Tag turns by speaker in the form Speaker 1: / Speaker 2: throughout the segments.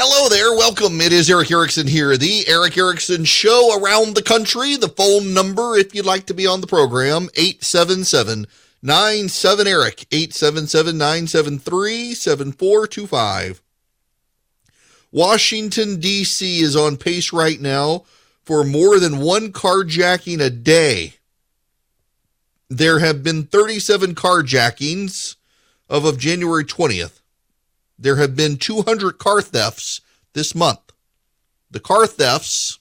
Speaker 1: Hello there. Welcome. It is Erick Erickson here, the Erick Erickson Show around the country. The phone number, if you'd like to be on the program, 877 97 Eric, 877 973 7425. Washington, D.C. is on pace right now for more than one carjacking a day. There have been 37 carjackings of, of January 20th. There have been 200 car thefts this month. The car thefts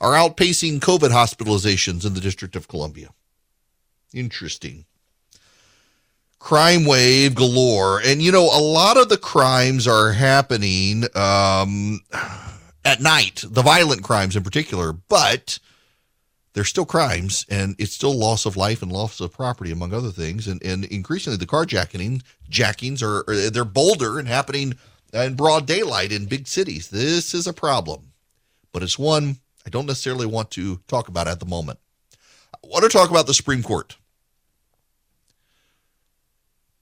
Speaker 1: are outpacing COVID hospitalizations in the District of Columbia. Interesting. Crime wave galore. And, you know, a lot of the crimes are happening um, at night, the violent crimes in particular, but they're still crimes and it's still loss of life and loss of property among other things. And, and increasingly the carjacking jackings are uh, they're bolder and happening in broad daylight in big cities. This is a problem. But it's one i don't necessarily want to talk about at the moment. I want to talk about the supreme court.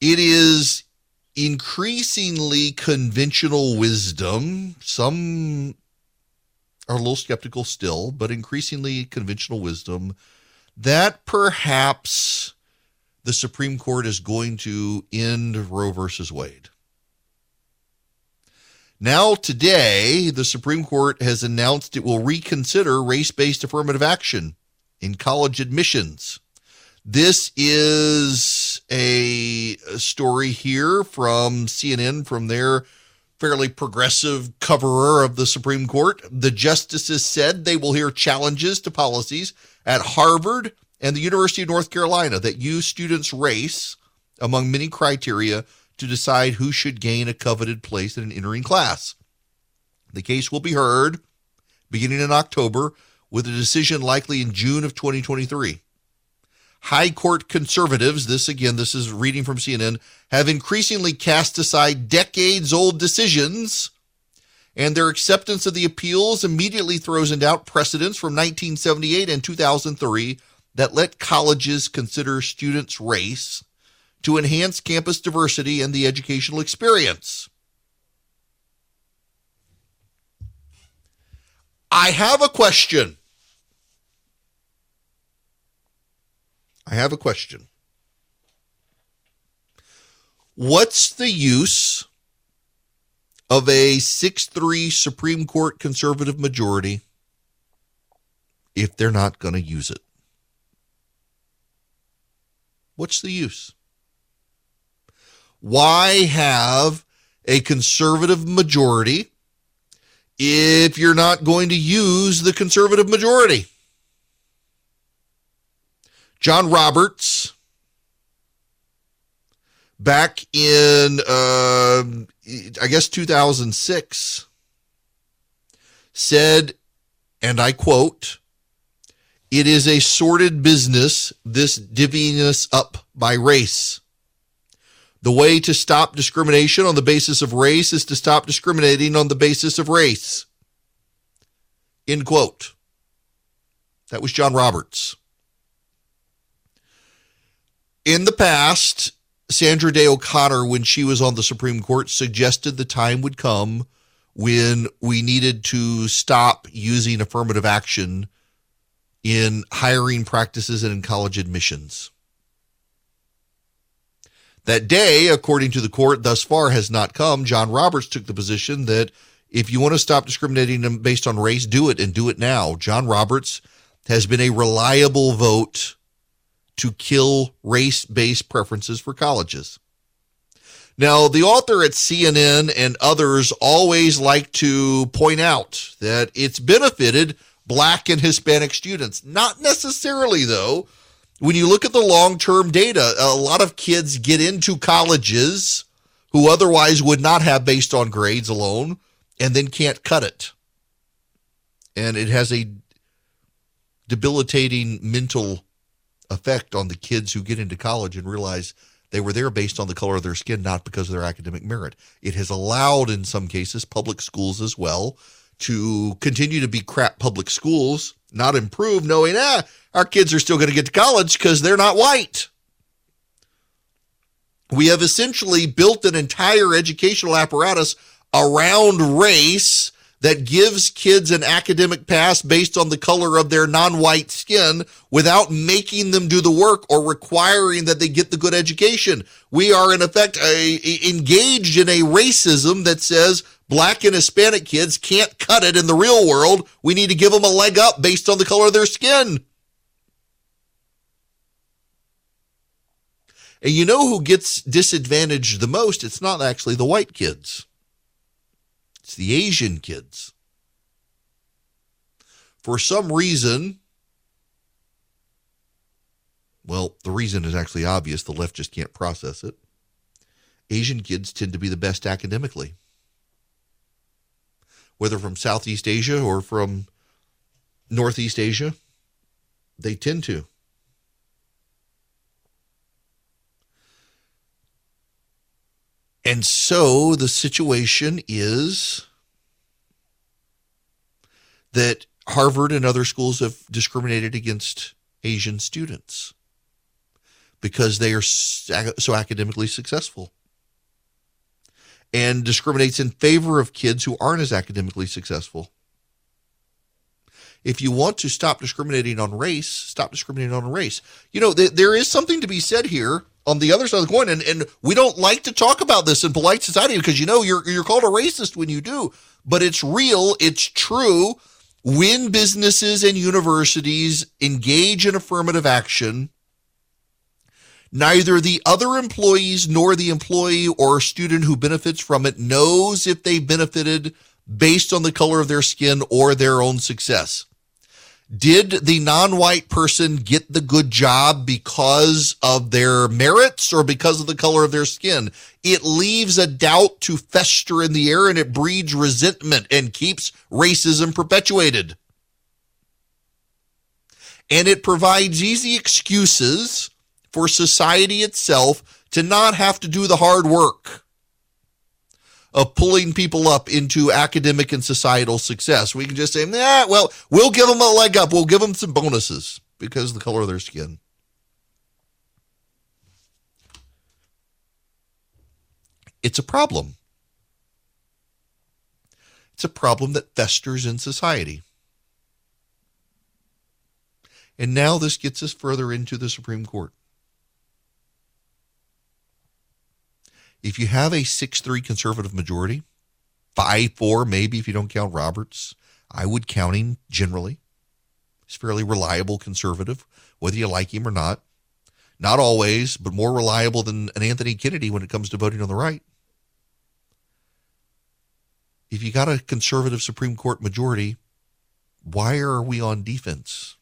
Speaker 1: It is increasingly conventional wisdom some are a little skeptical still, but increasingly conventional wisdom that perhaps the Supreme Court is going to end Roe versus Wade. Now, today, the Supreme Court has announced it will reconsider race based affirmative action in college admissions. This is a story here from CNN from their fairly progressive coverer of the Supreme Court. The justices said they will hear challenges to policies at Harvard and the University of North Carolina that use students' race among many criteria to decide who should gain a coveted place in an entering class. The case will be heard beginning in October with a decision likely in June of 2023. High court conservatives, this again, this is reading from CNN, have increasingly cast aside decades old decisions, and their acceptance of the appeals immediately throws in doubt precedents from 1978 and 2003 that let colleges consider students' race to enhance campus diversity and the educational experience. I have a question. I have a question. What's the use of a 6 3 Supreme Court conservative majority if they're not going to use it? What's the use? Why have a conservative majority if you're not going to use the conservative majority? John Roberts, back in, uh, I guess, 2006, said, and I quote, it is a sordid business, this divvying us up by race. The way to stop discrimination on the basis of race is to stop discriminating on the basis of race. End quote. That was John Roberts. In the past, Sandra Day O'Connor, when she was on the Supreme Court, suggested the time would come when we needed to stop using affirmative action in hiring practices and in college admissions. That day, according to the court, thus far has not come. John Roberts took the position that if you want to stop discriminating based on race, do it and do it now. John Roberts has been a reliable vote to kill race based preferences for colleges. Now, the author at CNN and others always like to point out that it's benefited black and Hispanic students. Not necessarily, though. When you look at the long term data, a lot of kids get into colleges who otherwise would not have based on grades alone and then can't cut it. And it has a debilitating mental effect on the kids who get into college and realize they were there based on the color of their skin, not because of their academic merit. It has allowed, in some cases, public schools as well to continue to be crap public schools, not improve, knowing, ah, our kids are still going to get to college because they're not white. We have essentially built an entire educational apparatus around race that gives kids an academic pass based on the color of their non-white skin without making them do the work or requiring that they get the good education. We are in effect a, a, engaged in a racism that says black and Hispanic kids can't cut it in the real world. We need to give them a leg up based on the color of their skin. And you know who gets disadvantaged the most? It's not actually the white kids. It's the Asian kids. For some reason, well, the reason is actually obvious. The left just can't process it. Asian kids tend to be the best academically, whether from Southeast Asia or from Northeast Asia, they tend to. And so the situation is that Harvard and other schools have discriminated against Asian students because they are so academically successful and discriminates in favor of kids who aren't as academically successful. If you want to stop discriminating on race, stop discriminating on race. You know, th- there is something to be said here on the other side of the coin, and, and we don't like to talk about this in polite society because you know you're you're called a racist when you do, but it's real, it's true. When businesses and universities engage in affirmative action, neither the other employees nor the employee or student who benefits from it knows if they benefited based on the color of their skin or their own success. Did the non white person get the good job because of their merits or because of the color of their skin? It leaves a doubt to fester in the air and it breeds resentment and keeps racism perpetuated. And it provides easy excuses for society itself to not have to do the hard work of pulling people up into academic and societal success. We can just say, nah, well, we'll give them a leg up. We'll give them some bonuses because of the color of their skin. It's a problem. It's a problem that festers in society. And now this gets us further into the Supreme Court. If you have a 6 3 conservative majority, 5 4 maybe if you don't count Roberts, I would count him generally. He's fairly reliable conservative, whether you like him or not. Not always, but more reliable than an Anthony Kennedy when it comes to voting on the right. If you got a conservative Supreme Court majority, why are we on defense?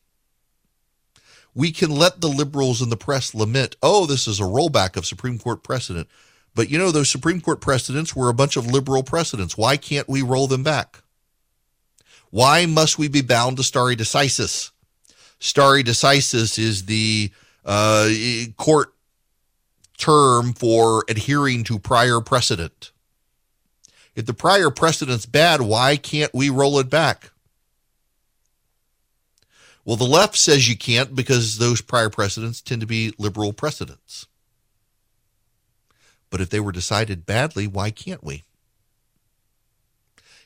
Speaker 1: We can let the liberals and the press lament, oh, this is a rollback of Supreme Court precedent. But you know, those Supreme Court precedents were a bunch of liberal precedents. Why can't we roll them back? Why must we be bound to stare decisis? Stare decisis is the uh, court term for adhering to prior precedent. If the prior precedent's bad, why can't we roll it back? Well, the left says you can't because those prior precedents tend to be liberal precedents. But if they were decided badly, why can't we?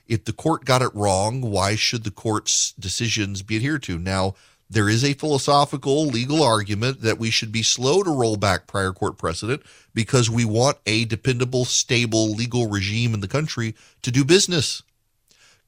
Speaker 1: If the court got it wrong, why should the court's decisions be adhered to? Now, there is a philosophical legal argument that we should be slow to roll back prior court precedent because we want a dependable, stable legal regime in the country to do business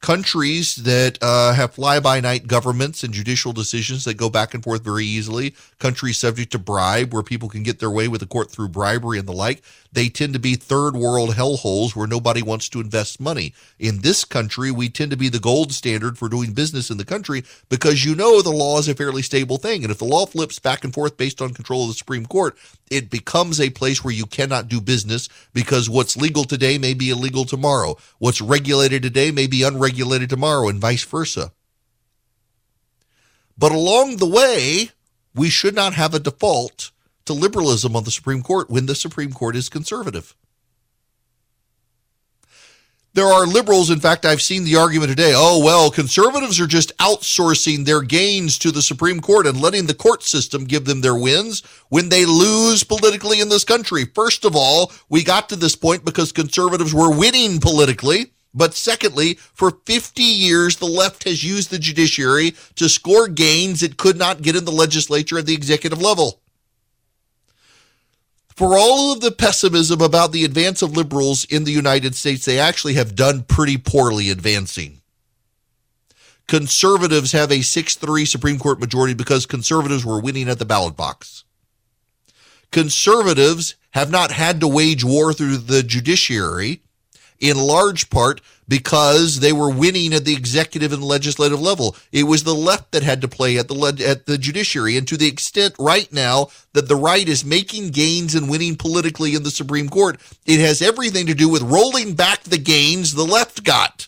Speaker 1: countries that uh, have fly by night governments and judicial decisions that go back and forth very easily, countries subject to bribe where people can get their way with the court through bribery and the like, they tend to be third world hellholes where nobody wants to invest money. In this country, we tend to be the gold standard for doing business in the country because you know the law is a fairly stable thing. And if the law flips back and forth based on control of the Supreme Court, it becomes a place where you cannot do business because what's legal today may be illegal tomorrow. What's regulated today may be unregulated tomorrow, and vice versa. But along the way, we should not have a default to liberalism on the Supreme Court when the Supreme Court is conservative. There are liberals, in fact, I've seen the argument today oh, well, conservatives are just outsourcing their gains to the Supreme Court and letting the court system give them their wins when they lose politically in this country. First of all, we got to this point because conservatives were winning politically. But secondly, for 50 years, the left has used the judiciary to score gains it could not get in the legislature at the executive level. For all of the pessimism about the advance of liberals in the United States, they actually have done pretty poorly advancing. Conservatives have a 6 3 Supreme Court majority because conservatives were winning at the ballot box. Conservatives have not had to wage war through the judiciary in large part because they were winning at the executive and legislative level. It was the left that had to play at the at the judiciary, and to the extent right now that the right is making gains and winning politically in the Supreme Court, it has everything to do with rolling back the gains the left got.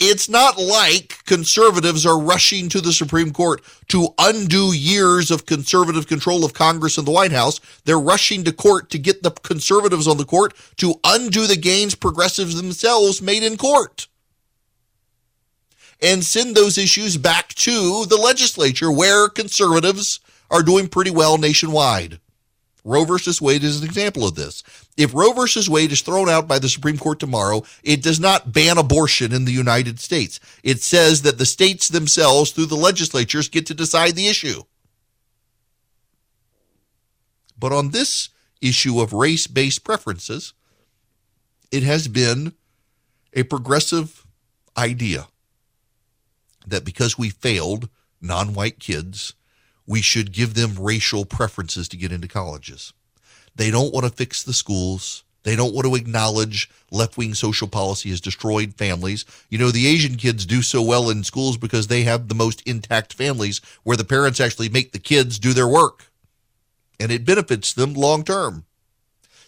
Speaker 1: It's not like conservatives are rushing to the Supreme Court to undo years of conservative control of Congress and the White House. They're rushing to court to get the conservatives on the court to undo the gains progressives themselves made in court and send those issues back to the legislature where conservatives are doing pretty well nationwide. Roe versus Wade is an example of this. If Roe versus Wade is thrown out by the Supreme Court tomorrow, it does not ban abortion in the United States. It says that the states themselves, through the legislatures, get to decide the issue. But on this issue of race based preferences, it has been a progressive idea that because we failed non white kids, we should give them racial preferences to get into colleges. They don't want to fix the schools. They don't want to acknowledge left wing social policy has destroyed families. You know, the Asian kids do so well in schools because they have the most intact families where the parents actually make the kids do their work. And it benefits them long term.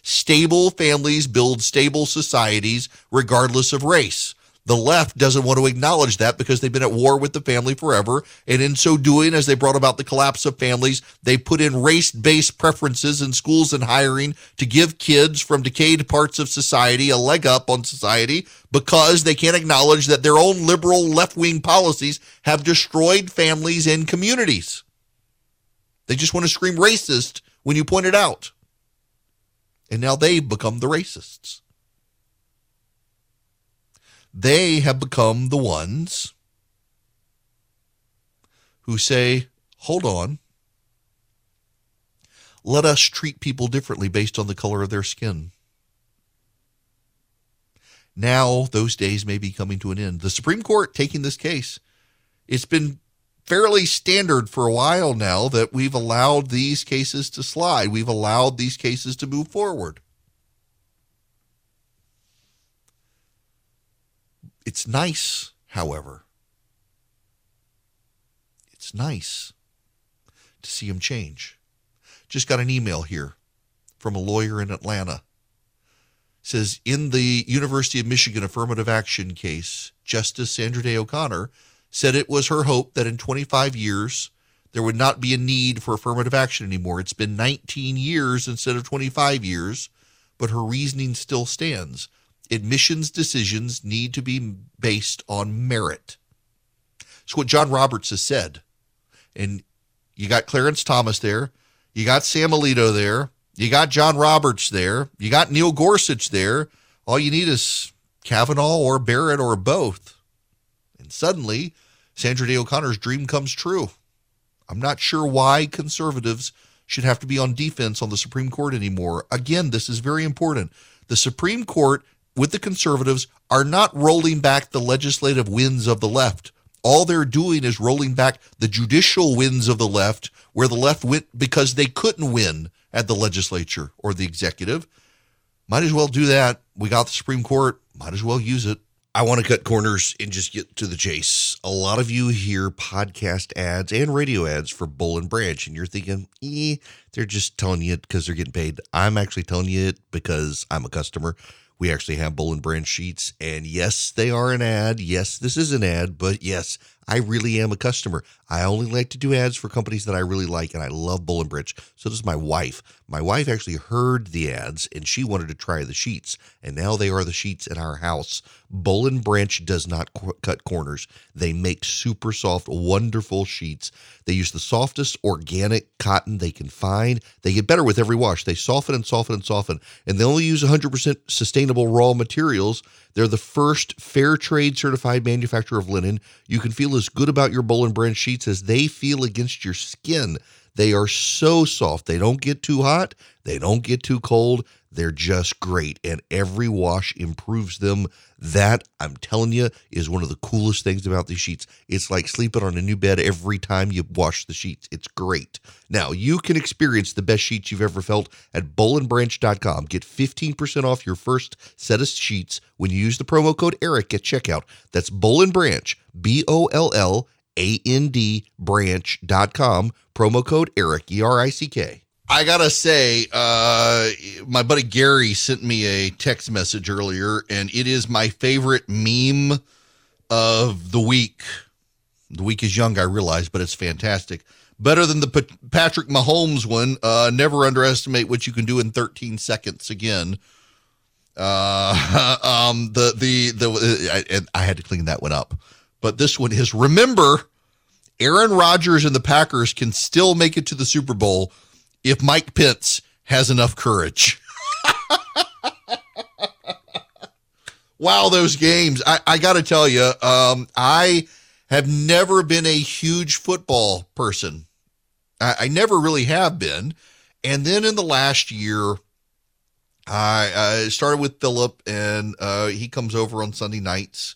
Speaker 1: Stable families build stable societies regardless of race. The left doesn't want to acknowledge that because they've been at war with the family forever. And in so doing, as they brought about the collapse of families, they put in race based preferences in schools and hiring to give kids from decayed parts of society a leg up on society because they can't acknowledge that their own liberal left wing policies have destroyed families and communities. They just want to scream racist when you point it out. And now they've become the racists they have become the ones who say, hold on, let us treat people differently based on the color of their skin. Now, those days may be coming to an end. The Supreme Court taking this case, it's been fairly standard for a while now that we've allowed these cases to slide. We've allowed these cases to move forward. It's nice, however. It's nice to see him change. Just got an email here from a lawyer in Atlanta. says in the University of Michigan affirmative action case, Justice Sandra Day O'Connor said it was her hope that in 25 years there would not be a need for affirmative action anymore. It's been 19 years instead of 25 years, but her reasoning still stands admissions decisions need to be based on merit. It's what John Roberts has said. And you got Clarence Thomas there, you got Sam Alito there, you got John Roberts there, you got Neil Gorsuch there. All you need is Kavanaugh or Barrett or both. And suddenly, Sandra Day O'Connor's dream comes true. I'm not sure why conservatives should have to be on defense on the Supreme Court anymore. Again, this is very important. The Supreme Court with the conservatives are not rolling back the legislative wins of the left. All they're doing is rolling back the judicial wins of the left, where the left went because they couldn't win at the legislature or the executive. Might as well do that. We got the Supreme Court. Might as well use it. I want to cut corners and just get to the chase. A lot of you hear podcast ads and radio ads for Boll and Branch, and you're thinking, eh, they're just telling you it because they're getting paid. I'm actually telling you it because I'm a customer. We actually have Boll and Branch sheets. And yes, they are an ad. Yes, this is an ad, but yes, I really am a customer. I only like to do ads for companies that I really like, and I love Branch. So does my wife. My wife actually heard the ads and she wanted to try the sheets, and now they are the sheets in our house. Boll and Branch does not qu- cut corners. They make super soft, wonderful sheets. They use the softest organic cotton they can find. They get better with every wash. They soften and soften and soften, and they only use 100% sustainable raw materials. They're the first fair trade certified manufacturer of linen. You can feel as good about your Boll and Branch sheets as they feel against your skin. They are so soft. They don't get too hot. They don't get too cold. They're just great. And every wash improves them. That, I'm telling you, is one of the coolest things about these sheets. It's like sleeping on a new bed every time you wash the sheets. It's great. Now, you can experience the best sheets you've ever felt at bollandbranch.com. Get 15% off your first set of sheets when you use the promo code ERIC at checkout. That's Branch, B O L L A N D branch.com. Promo code ERIC, E R I C K. I gotta say, uh, my buddy Gary sent me a text message earlier, and it is my favorite meme of the week. The week is young, I realize, but it's fantastic. Better than the P- Patrick Mahomes one. Uh, never underestimate what you can do in 13 seconds. Again, uh, um, the the the I, I had to clean that one up, but this one is remember. Aaron Rodgers and the Packers can still make it to the Super Bowl if Mike Pence has enough courage. wow, those games. I, I got to tell you, um, I have never been a huge football person. I, I, never really have been. And then in the last year, I, I started with Philip, and uh, he comes over on Sunday nights.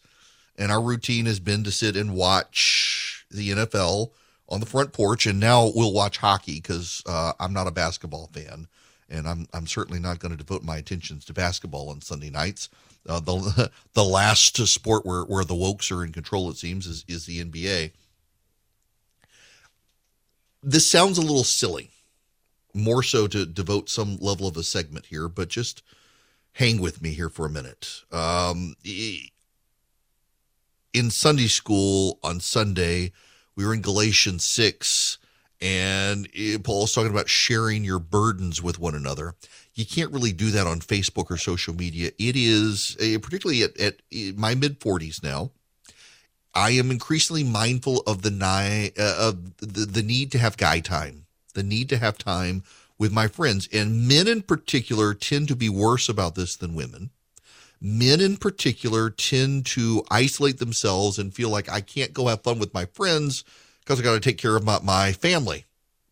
Speaker 1: And our routine has been to sit and watch the NFL on the front porch, and now we'll watch hockey because uh, I'm not a basketball fan, and I'm I'm certainly not going to devote my attentions to basketball on Sunday nights. Uh, the the last sport where where the wokes are in control, it seems, is is the NBA. This sounds a little silly, more so to devote some level of a segment here, but just hang with me here for a minute. Um, in Sunday school on Sunday we were in Galatians 6, and Paul's talking about sharing your burdens with one another. You can't really do that on Facebook or social media. It is, eh, particularly at, at my mid 40s now, I am increasingly mindful of the, ni- uh, of the, the need to have guy time, the need to have time with my friends. And men in particular tend to be worse about this than women men in particular tend to isolate themselves and feel like I can't go have fun with my friends because I got to take care of my, my family.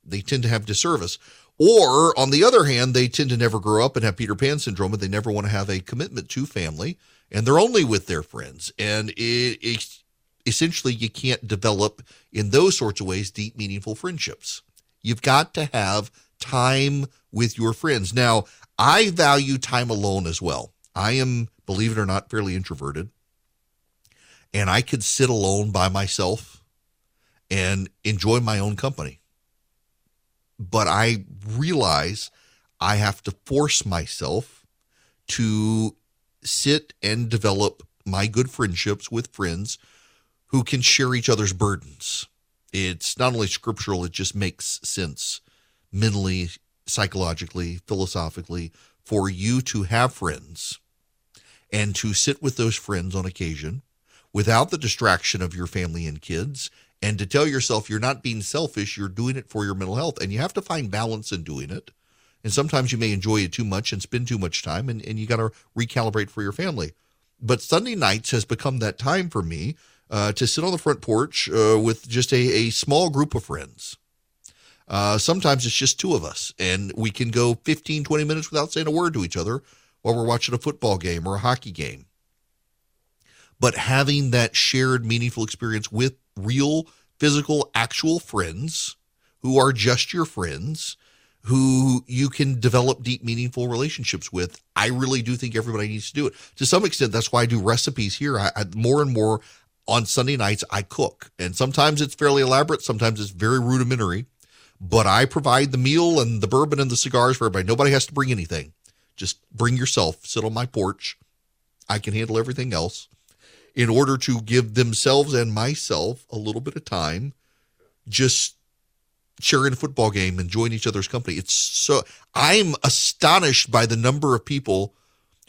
Speaker 1: They tend to have disservice. Or on the other hand, they tend to never grow up and have Peter Pan syndrome and they never want to have a commitment to family and they're only with their friends. And it, it essentially you can't develop in those sorts of ways deep, meaningful friendships. You've got to have time with your friends. Now, I value time alone as well. I am believe it or not, fairly introverted. And I could sit alone by myself and enjoy my own company. But I realize I have to force myself to sit and develop my good friendships with friends who can share each other's burdens. It's not only scriptural, it just makes sense mentally, psychologically, philosophically for you to have friends and to sit with those friends on occasion without the distraction of your family and kids and to tell yourself you're not being selfish, you're doing it for your mental health. And you have to find balance in doing it. And sometimes you may enjoy it too much and spend too much time, and, and you got to recalibrate for your family. But Sunday nights has become that time for me uh, to sit on the front porch uh, with just a, a small group of friends. Uh, sometimes it's just two of us, and we can go 15, 20 minutes without saying a word to each other while we're watching a football game or a hockey game. But having that shared meaningful experience with real, physical, actual friends who are just your friends, who you can develop deep, meaningful relationships with. I really do think everybody needs to do it. To some extent, that's why I do recipes here. I, I, more and more on Sunday nights, I cook. And sometimes it's fairly elaborate, sometimes it's very rudimentary. But I provide the meal and the bourbon and the cigars for everybody. Nobody has to bring anything. Just bring yourself, sit on my porch. I can handle everything else. in order to give themselves and myself a little bit of time just sharing a football game, enjoying each other's company. It's so I'm astonished by the number of people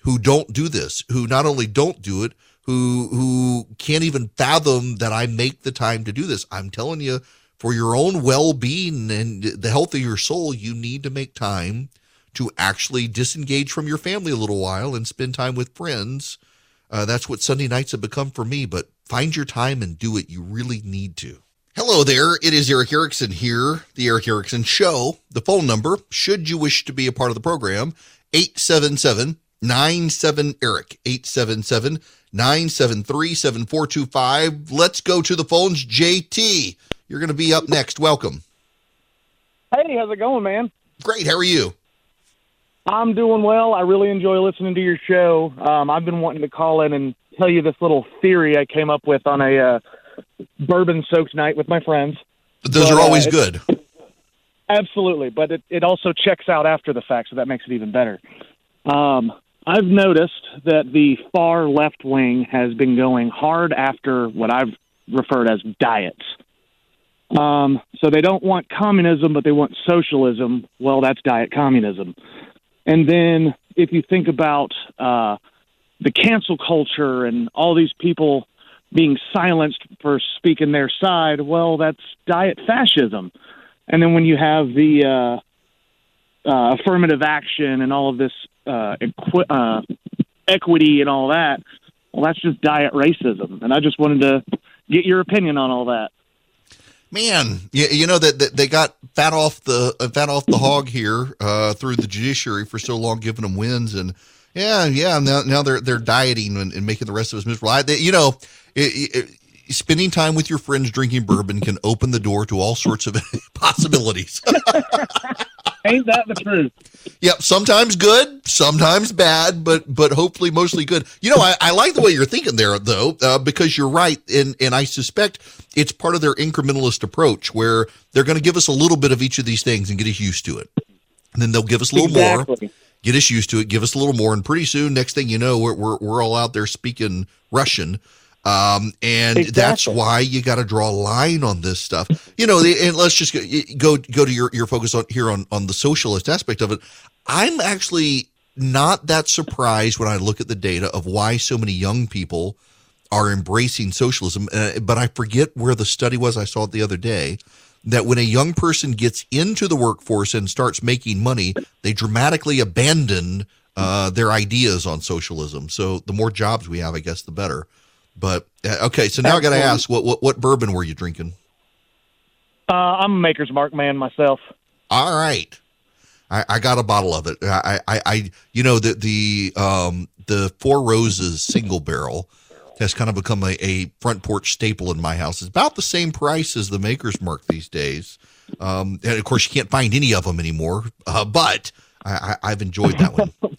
Speaker 1: who don't do this, who not only don't do it, who who can't even fathom that I make the time to do this. I'm telling you, for your own well-being and the health of your soul, you need to make time to actually disengage from your family a little while and spend time with friends. Uh, that's what Sunday nights have become for me. But find your time and do it. You really need to. Hello there. It is Erick Erickson here, the Erick Erickson Show. The phone number, should you wish to be a part of the program, 877 97 Eric, 877 973 7425. Let's go to the phones. JT, you're going to be up next. Welcome.
Speaker 2: Hey, how's it going, man?
Speaker 1: Great. How are you?
Speaker 2: I'm doing well. I really enjoy listening to your show. Um, I've been wanting to call in and tell you this little theory I came up with on a uh, bourbon soaked night with my friends.
Speaker 1: Those but, are always uh, good.
Speaker 2: Absolutely, but it, it also checks out after the fact, so that makes it even better. Um, I've noticed that the far left wing has been going hard after what I've referred as diets. Um, so they don't want communism, but they want socialism. Well, that's diet communism. And then if you think about uh, the cancel culture and all these people being silenced for speaking their side, well, that's diet fascism. And then when you have the uh, uh, affirmative action and all of this uh, equi- uh, equity and all that, well, that's just diet racism. And I just wanted to get your opinion on all that.
Speaker 1: Man, you, you know that, they got fat off the uh, fat off the hog here uh, through the judiciary for so long, giving them wins, and yeah, yeah. Now, now they're they're dieting and, and making the rest of us miserable. I, they, you know, it, it, spending time with your friends drinking bourbon can open the door to all sorts of possibilities.
Speaker 2: Ain't that the truth?
Speaker 1: Yep. Sometimes good, sometimes bad, but but hopefully mostly good. You know, I, I like the way you're thinking there, though, uh, because you're right, and and I suspect it's part of their incrementalist approach where they're going to give us a little bit of each of these things and get us used to it, and then they'll give us a little exactly. more get us used to it, give us a little more, and pretty soon, next thing you know, we're we're, we're all out there speaking Russian um, and exactly. that's why you got to draw a line on this stuff. You know, and let's just go go, go to your, your focus on here on, on the socialist aspect of it. I'm actually not that surprised when I look at the data of why so many young people are embracing socialism. Uh, but I forget where the study was. I saw it the other day that when a young person gets into the workforce and starts making money, they dramatically abandon uh, their ideas on socialism. So the more jobs we have, I guess, the better. But uh, okay, so now Absolutely. I got to ask, what, what what bourbon were you drinking?
Speaker 2: Uh, I'm a Maker's Mark man myself.
Speaker 1: All right, I, I got a bottle of it. I, I, I, you know, the the um the Four Roses single barrel has kind of become a, a front porch staple in my house. It's about the same price as the Maker's Mark these days. Um, and of course, you can't find any of them anymore. Uh, but I, I, I've enjoyed that one.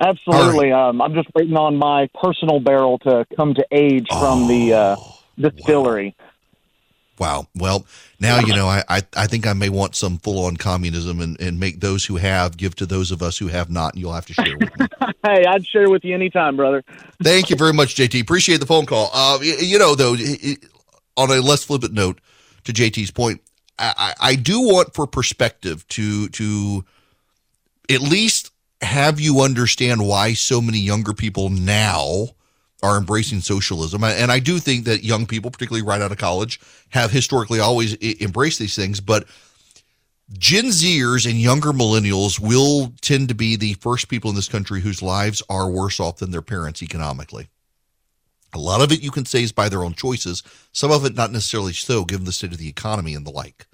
Speaker 2: Absolutely. Right. Um, I'm just waiting on my personal barrel to come to age oh, from the uh, oh, distillery.
Speaker 1: Wow. wow. Well, now you know. I, I, I think I may want some full on communism and, and make those who have give to those of us who have not. And you'll have to share with me.
Speaker 2: hey, I'd share with you anytime, brother.
Speaker 1: Thank you very much, JT. Appreciate the phone call. Uh, you, you know, though, on a less flippant note, to JT's point, I, I do want for perspective to to at least have you understand why so many younger people now are embracing socialism. And I do think that young people, particularly right out of college, have historically always embraced these things. But Gen Zers and younger millennials will tend to be the first people in this country whose lives are worse off than their parents economically. A lot of it you can say is by their own choices. Some of it not necessarily so, given the state of the economy and the like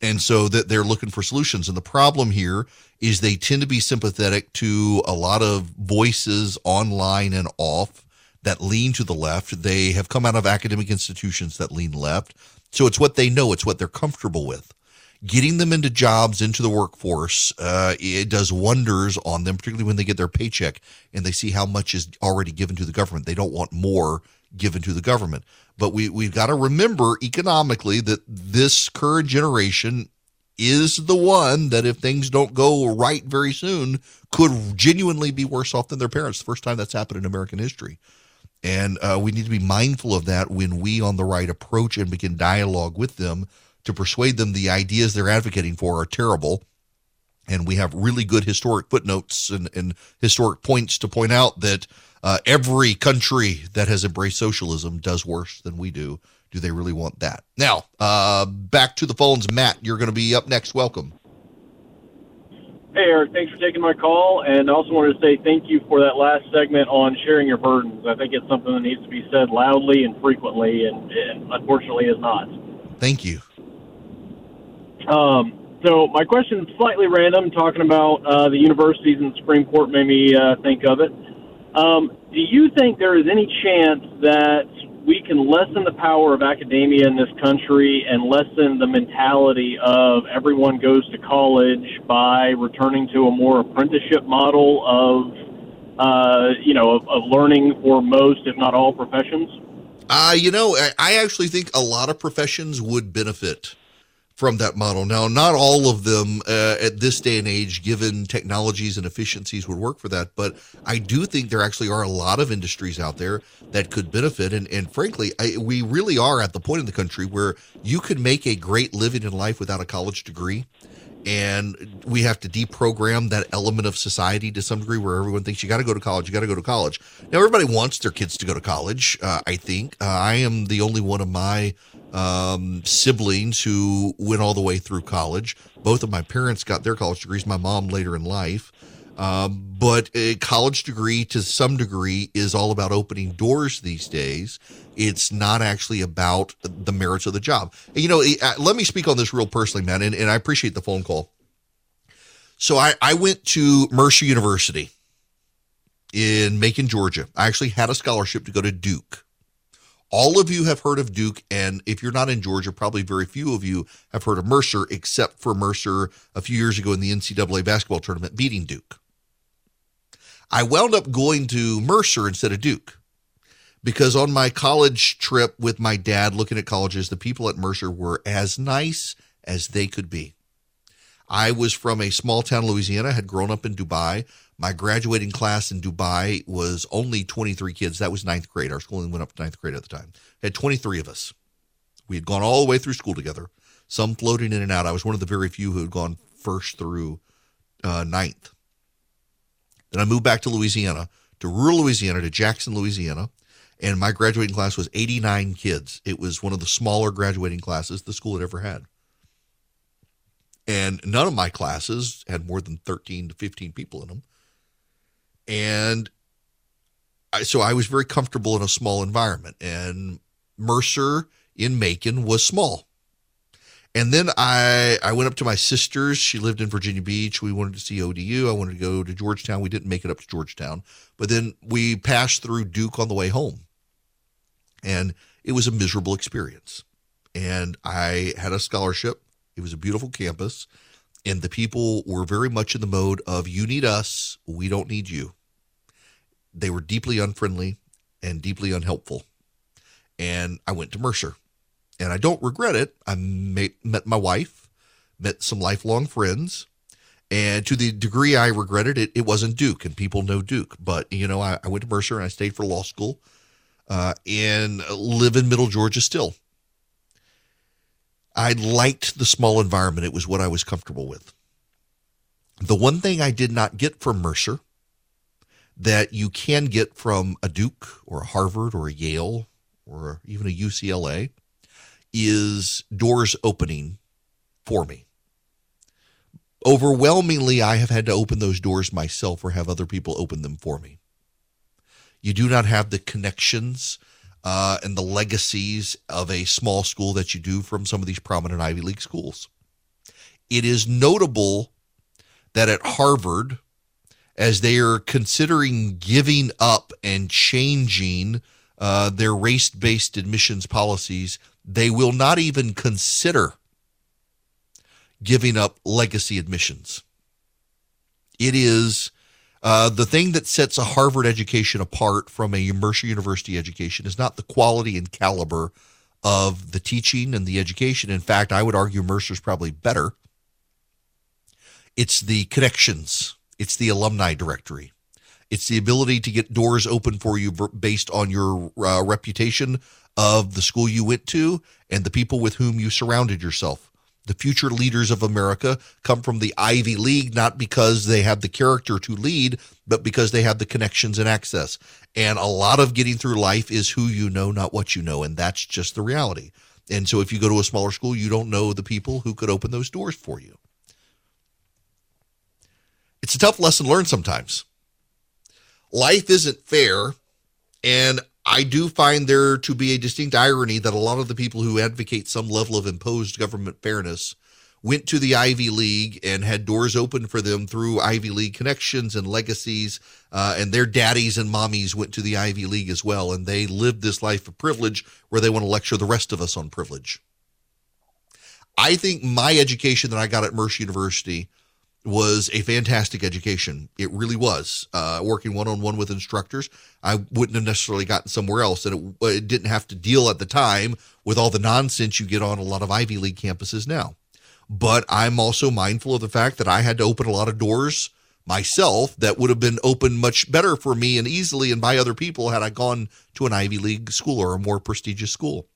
Speaker 1: and so that they're looking for solutions. And the problem here is they tend to be sympathetic to a lot of voices online and off that lean to the left. They have come out of academic institutions that lean left. So it's what they know. It's what they're comfortable with. Getting them into jobs into the workforce uh, it does wonders on them particularly when they get their paycheck and they see how much is already given to the government. They don't want more given to the government but we, we've got to remember economically that this current generation is the one that if things don't go right very soon could genuinely be worse off than their parents. The first time that's happened in American history. And uh, we need to be mindful of that when we, on the right, approach and begin dialogue with them to persuade them the ideas they're advocating for are terrible. And we have really good historic footnotes and, and historic points to point out that uh, every country that has embraced socialism does worse than we do. Do they really want that? Now, uh, back to the phones. Matt, you're going to be up next. Welcome.
Speaker 3: Hey, Eric, thanks for taking my call. And I also wanted to say thank you for that last segment on sharing your burdens. I think it's something that needs to be said loudly and frequently, and, and unfortunately is not.
Speaker 1: Thank you.
Speaker 3: Um, so, my question is slightly random, talking about uh, the universities and the Supreme Court made me uh, think of it. Um, do you think there is any chance that we can lessen the power of academia in this country and lessen the mentality of everyone goes to college by returning to a more apprenticeship model of, uh, you know, of, of learning for most, if not all, professions?
Speaker 1: Uh, you know, I actually think a lot of professions would benefit from that model. Now, not all of them uh, at this day and age, given technologies and efficiencies, would work for that. But I do think there actually are a lot of industries out there that could benefit. And, and frankly, I, we really are at the point in the country where you could make a great living in life without a college degree. And we have to deprogram that element of society to some degree where everyone thinks you got to go to college, you got to go to college. Now, everybody wants their kids to go to college, uh, I think. Uh, I am the only one of my um, siblings who went all the way through college. Both of my parents got their college degrees, my mom later in life. Um, but a college degree to some degree is all about opening doors these days. It's not actually about the merits of the job. You know, uh, let me speak on this real personally, man, and, and I appreciate the phone call. So I, I went to Mercer University in Macon, Georgia. I actually had a scholarship to go to Duke. All of you have heard of Duke, and if you're not in Georgia, probably very few of you have heard of Mercer, except for Mercer a few years ago in the NCAA basketball tournament beating Duke. I wound up going to Mercer instead of Duke because on my college trip with my dad looking at colleges, the people at Mercer were as nice as they could be. I was from a small town, Louisiana, had grown up in Dubai. My graduating class in Dubai was only 23 kids. That was ninth grade. Our schooling went up to ninth grade at the time. had 23 of us. We had gone all the way through school together, some floating in and out. I was one of the very few who had gone first through uh, ninth. Then I moved back to Louisiana, to rural Louisiana, to Jackson, Louisiana. And my graduating class was 89 kids. It was one of the smaller graduating classes the school had ever had. And none of my classes had more than 13 to 15 people in them. And I, so I was very comfortable in a small environment. And Mercer in Macon was small. And then I I went up to my sister's. She lived in Virginia Beach. We wanted to see ODU. I wanted to go to Georgetown. We didn't make it up to Georgetown, but then we passed through Duke on the way home, and it was a miserable experience. And I had a scholarship. It was a beautiful campus, and the people were very much in the mode of "You need us, we don't need you." They were deeply unfriendly and deeply unhelpful. And I went to Mercer. And I don't regret it. I met my wife, met some lifelong friends. And to the degree I regretted it, it wasn't Duke, and people know Duke. But, you know, I, I went to Mercer and I stayed for law school uh, and live in Middle Georgia still. I liked the small environment. It was what I was comfortable with. The one thing I did not get from Mercer that you can get from a Duke or a Harvard or a Yale or even a UCLA is doors opening for me. Overwhelmingly, I have had to open those doors myself or have other people open them for me. You do not have the connections uh, and the legacies of a small school that you do from some of these prominent Ivy League schools. It is notable that at Harvard, as they are considering giving up and changing uh, their race based admissions policies, they will not even consider giving up legacy admissions. It is uh, the thing that sets a Harvard education apart from a Mercer University education is not the quality and caliber of the teaching and the education. In fact, I would argue Mercer's probably better. It's the connections it's the alumni directory. It's the ability to get doors open for you based on your uh, reputation of the school you went to and the people with whom you surrounded yourself. The future leaders of America come from the Ivy League, not because they have the character to lead, but because they have the connections and access. And a lot of getting through life is who you know, not what you know. And that's just the reality. And so if you go to a smaller school, you don't know the people who could open those doors for you. It's a tough lesson learned sometimes. Life isn't fair. And I do find there to be a distinct irony that a lot of the people who advocate some level of imposed government fairness went to the Ivy League and had doors open for them through Ivy League connections and legacies. Uh, and their daddies and mommies went to the Ivy League as well. And they lived this life of privilege where they want to lecture the rest of us on privilege. I think my education that I got at Mercer University was a fantastic education. It really was. Uh, working one on one with instructors, I wouldn't have necessarily gotten somewhere else, and it, it, didn't have to deal at the time with all the nonsense you get on a lot of Ivy League campuses now. But I'm also mindful of the fact that I had to open a lot of doors myself that would have been opened much better for me and easily and by other people had I gone to an Ivy League school or a more prestigious school.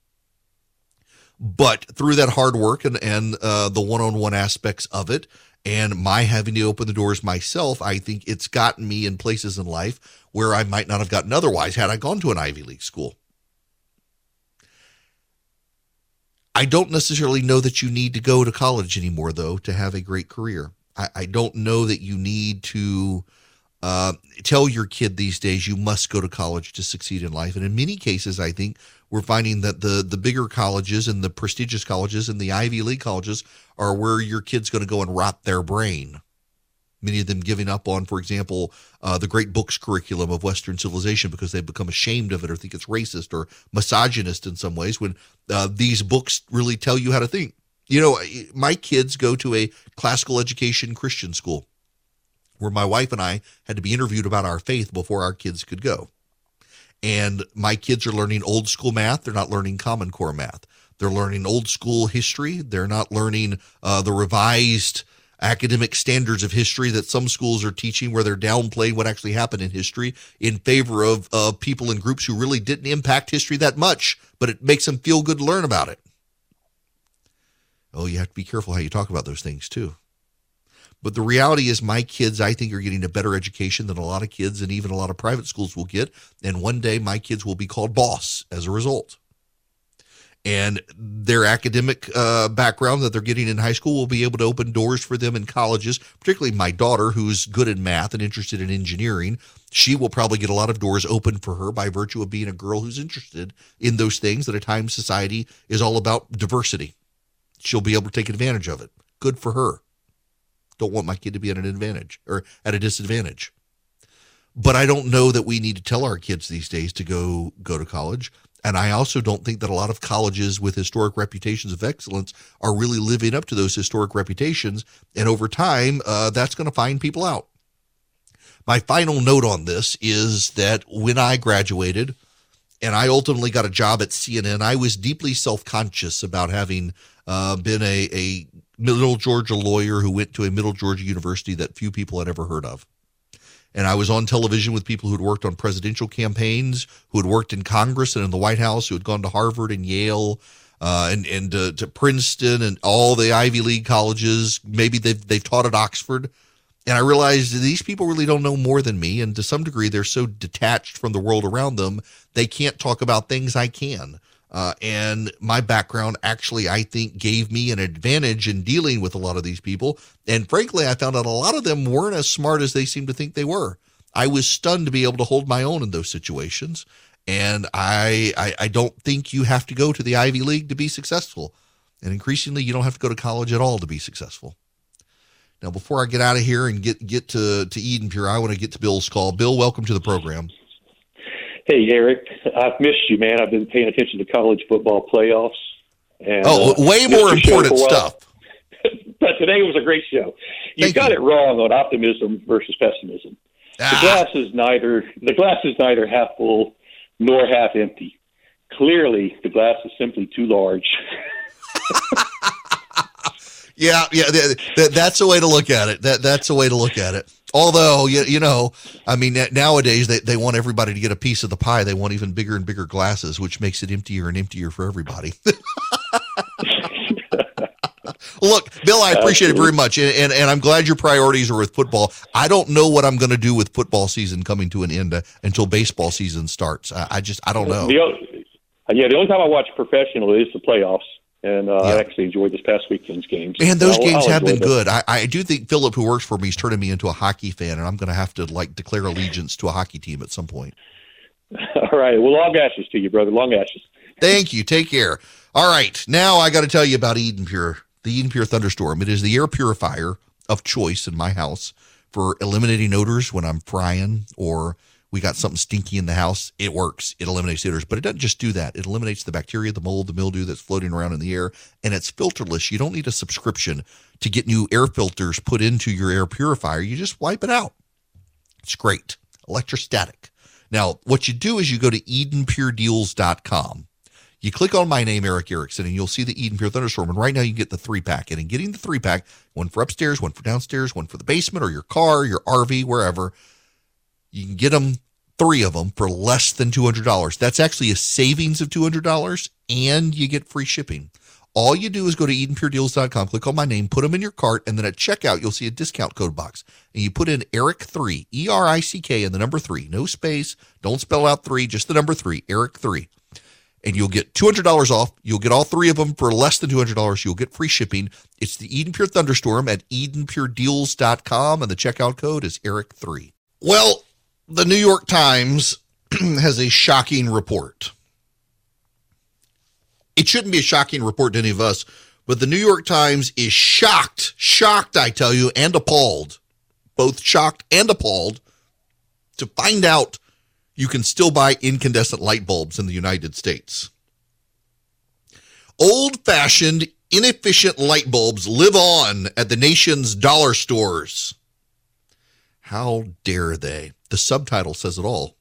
Speaker 1: But through that hard work and, and uh, the one on one aspects of it, and my having to open the doors myself, I think it's gotten me in places in life where I might not have gotten otherwise had I gone to an Ivy League school. I don't necessarily know that you need to go to college anymore, though, to have a great career. I, I don't know that you need to uh, tell your kid these days you must go to college to succeed in life. And in many cases, I think we're finding that the the bigger colleges and the prestigious colleges and the Ivy League colleges are where your kid's going to go and rot their brain many of them giving up on, for example, uh, the great books curriculum of Western civilization because they've become ashamed of it or think it's racist or misogynist in some ways when uh, these books really tell you how to think. You know, my kids go to a classical education Christian school where my wife and I had to be interviewed about our faith before our kids could go. And my kids are learning old school math, they're not learning Common Core math. They're learning old school history. They're not learning uh, the revised academic standards of history that some schools are teaching where they're downplaying what actually happened in history in favor of uh, people and groups who really didn't impact history that much, but it makes them feel good to learn about it. Oh, you have to be careful how you talk about those things too. But the reality is, my kids, I think, are getting a better education than a lot of kids and even a lot of private schools will get. And one day, my kids will be called boss as a result and their academic uh, background that they're getting in high school will be able to open doors for them in colleges, particularly my daughter, who's good in math and interested in engineering. She will probably get a lot of doors open for her by virtue of being a girl who's interested in those things that a time society is all about diversity. She'll be able to take advantage of it. Good for her. Don't want my kid to be at an advantage or at a disadvantage. But I don't know that we need to tell our kids these days to go go to college. And I also don't think that a lot of colleges with historic reputations of excellence are really living up to those historic reputations. And over time, uh, that's going to find people out. My final note on this is that when I graduated and I ultimately got a job at CNN, I was deeply self conscious about having uh, been a, a middle Georgia lawyer who went to a middle Georgia university that few people had ever heard of and I was on television with people who had worked on presidential campaigns, who had worked in Congress and in the White House, who had gone to Harvard and Yale, uh, and and uh, to Princeton and all the Ivy League colleges. Maybe they've they've taught at Oxford, and I realized these people really don't know more than me, and to some degree, they're so detached from the world around them they can't talk about things I can. Uh, and my background actually, I think, gave me an advantage in dealing with a lot of these people. And frankly, I found out a lot of them weren't as smart as they seemed to think they were. I was stunned to be able to hold my own in those situations. And I, I, I don't think you have to go to the Ivy League to be successful. And increasingly, you don't have to go to college at all to be successful. Now, before I get out of here and get get to to Eden Pure, I want to get to Bill's call. Bill, welcome to the program.
Speaker 4: Hey, Erick, I've missed you, man. I've been paying attention to college football playoffs.
Speaker 1: And, oh, uh, way more important stuff.
Speaker 4: but today was a great show. You Thank got you. it wrong on optimism versus pessimism. Ah. The glass is neither the glass is neither half full nor half empty. Clearly, the glass is simply too large.
Speaker 1: yeah, yeah, that, that's a way to look at it. That that's a way to look at it. Although, you, you know, I mean, nowadays they, they want everybody to get a piece of the pie. They want even bigger and bigger glasses, which makes it emptier and emptier for everybody. Look, Bill, I appreciate it very much, and, and, and I'm glad your priorities are with football. I don't know what I'm going to do with football season coming to an end uh, until baseball season starts. I, I just I don't know.
Speaker 4: The, yeah, the only time I watch professional is the playoffs and uh, yeah. I actually enjoyed this past weekend's games.
Speaker 1: And those I'll, games I'll have been them. good. I, I do think Philip, who works for me, is turning me into a hockey fan, and I'm going to have to like declare allegiance to a hockey team at some point.
Speaker 4: All right. Well, long ashes to you, brother. Long ashes.
Speaker 1: Thank you. Take care. All right. Now I got to tell you about Eden Pure, the Eden Pure Thunderstorm. It is the air purifier of choice in my house for eliminating odors when I'm frying or we got something stinky in the house, it works. It eliminates odors, but it doesn't just do that. It eliminates the bacteria, the mold, the mildew that's floating around in the air, and it's filterless. You don't need a subscription to get new air filters put into your air purifier. You just wipe it out. It's great. Electrostatic. Now, what you do is you go to EdenPureDeals.com. You click on my name, Erick Erickson, and you'll see the Eden Pure Thunderstorm. And right now, you get the three pack. And in getting the three pack, one for upstairs, one for downstairs, one for the basement or your car, your RV, wherever, you can get them three of them for less than $200. That's actually a savings of $200 and you get free shipping. All you do is go to EdenPureDeals.com, click on my name, put them in your cart, and then at checkout, you'll see a discount code box. And you put in Erick3, E R I C K, and the number three. No space. Don't spell out three, just the number three, Erick3. And you'll get $200 off. You'll get all three of them for less than $200. You'll get free shipping. It's the Eden Pure Thunderstorm at EdenPureDeals.com, and the checkout code is Erick3. Well, the New York Times has a shocking report. It shouldn't be a shocking report to any of us, but the New York Times is shocked, shocked, I tell you, and appalled, both shocked and appalled to find out you can still buy incandescent light bulbs in the United States. Old fashioned, inefficient light bulbs live on at the nation's dollar stores. How dare they? The subtitle says it all.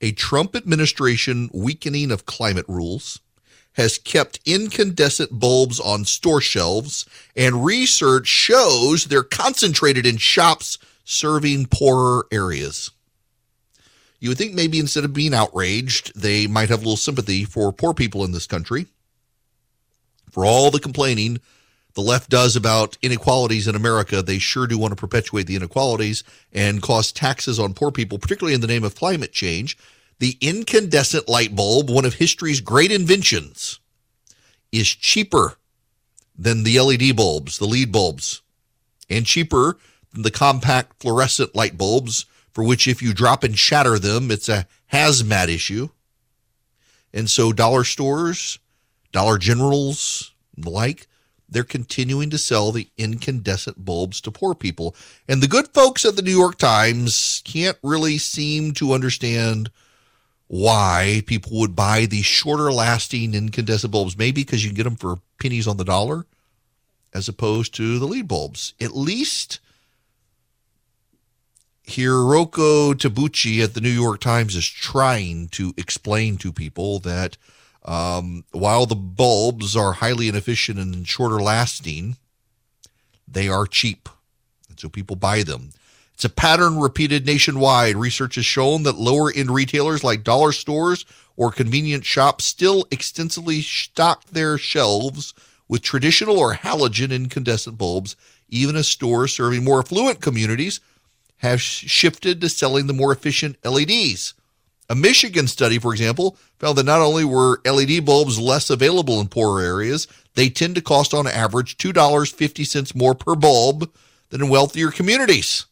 Speaker 1: A Trump administration weakening of climate rules has kept incandescent bulbs on store shelves, and research shows they're concentrated in shops serving poorer areas. You would think maybe instead of being outraged, they might have a little sympathy for poor people in this country. For all the complaining the left does about inequalities in America, they sure do want to perpetuate the inequalities and cost taxes on poor people, particularly in the name of climate change. The incandescent light bulb, one of history's great inventions, is cheaper than the LED bulbs, the lead bulbs, and cheaper than the compact fluorescent light bulbs, for which if you drop and shatter them, it's a hazmat issue. And so dollar stores, Dollar Generals, the like, they're continuing to sell the incandescent bulbs to poor people. And the good folks at the New York Times can't really seem to understand why people would buy these shorter lasting incandescent bulbs. Maybe because you can get them for pennies on the dollar as opposed to the lead bulbs. At least Hiroko Tabuchi at the New York Times is trying to explain to people that um, while the bulbs are highly inefficient and shorter lasting, they are cheap. And so people buy them. It's a pattern repeated nationwide. Research has shown that lower end retailers like dollar stores or convenience shops still extensively stock their shelves with traditional or halogen incandescent bulbs, even as stores serving more affluent communities have shifted to selling the more efficient LEDs. A Michigan study, for example, found that not only were LED bulbs less available in poorer areas, they tend to cost on average $2.50 more per bulb than in wealthier communities.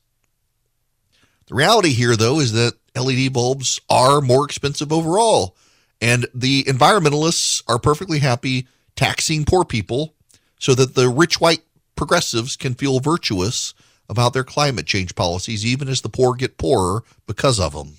Speaker 1: The reality here, though, is that LED bulbs are more expensive overall, and the environmentalists are perfectly happy taxing poor people so that the rich white progressives can feel virtuous about their climate change policies, even as the poor get poorer because of them.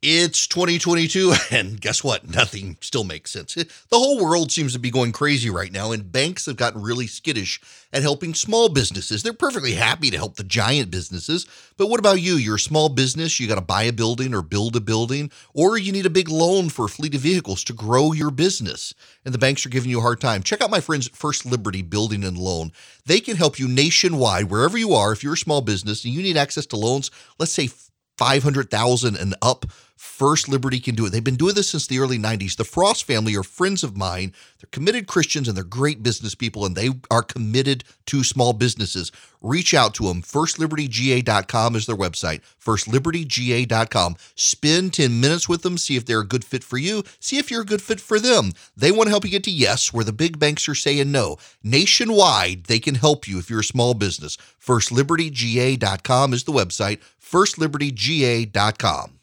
Speaker 1: It's 2022, and guess what? Nothing still makes sense. The whole world seems to be going crazy right now, and banks have gotten really skittish at helping small businesses. They're perfectly happy to help the giant businesses, but what about you? You're a small business, you got to buy a building or build a building, or you need a big loan for a fleet of vehicles to grow your business, and the banks are giving you a hard time. Check out my friends at First Liberty Building and Loan. They can help you nationwide, wherever you are. If you're a small business and you need access to loans, let's say 500,000 and up First Liberty can do it. They've been doing this since the early 90s. The Frost family are friends of mine. They're committed Christians and they're great business people, and they are committed to small businesses. Reach out to them. FirstLibertyGA.com is their website. FirstLibertyGA.com. Spend 10 minutes with them. See if they're a good fit for you. See if you're a good fit for them. They want to help you get to yes, where the big banks are saying no. Nationwide, they can help you if you're a small business. FirstLibertyGA.com is the website. FirstLibertyGA.com.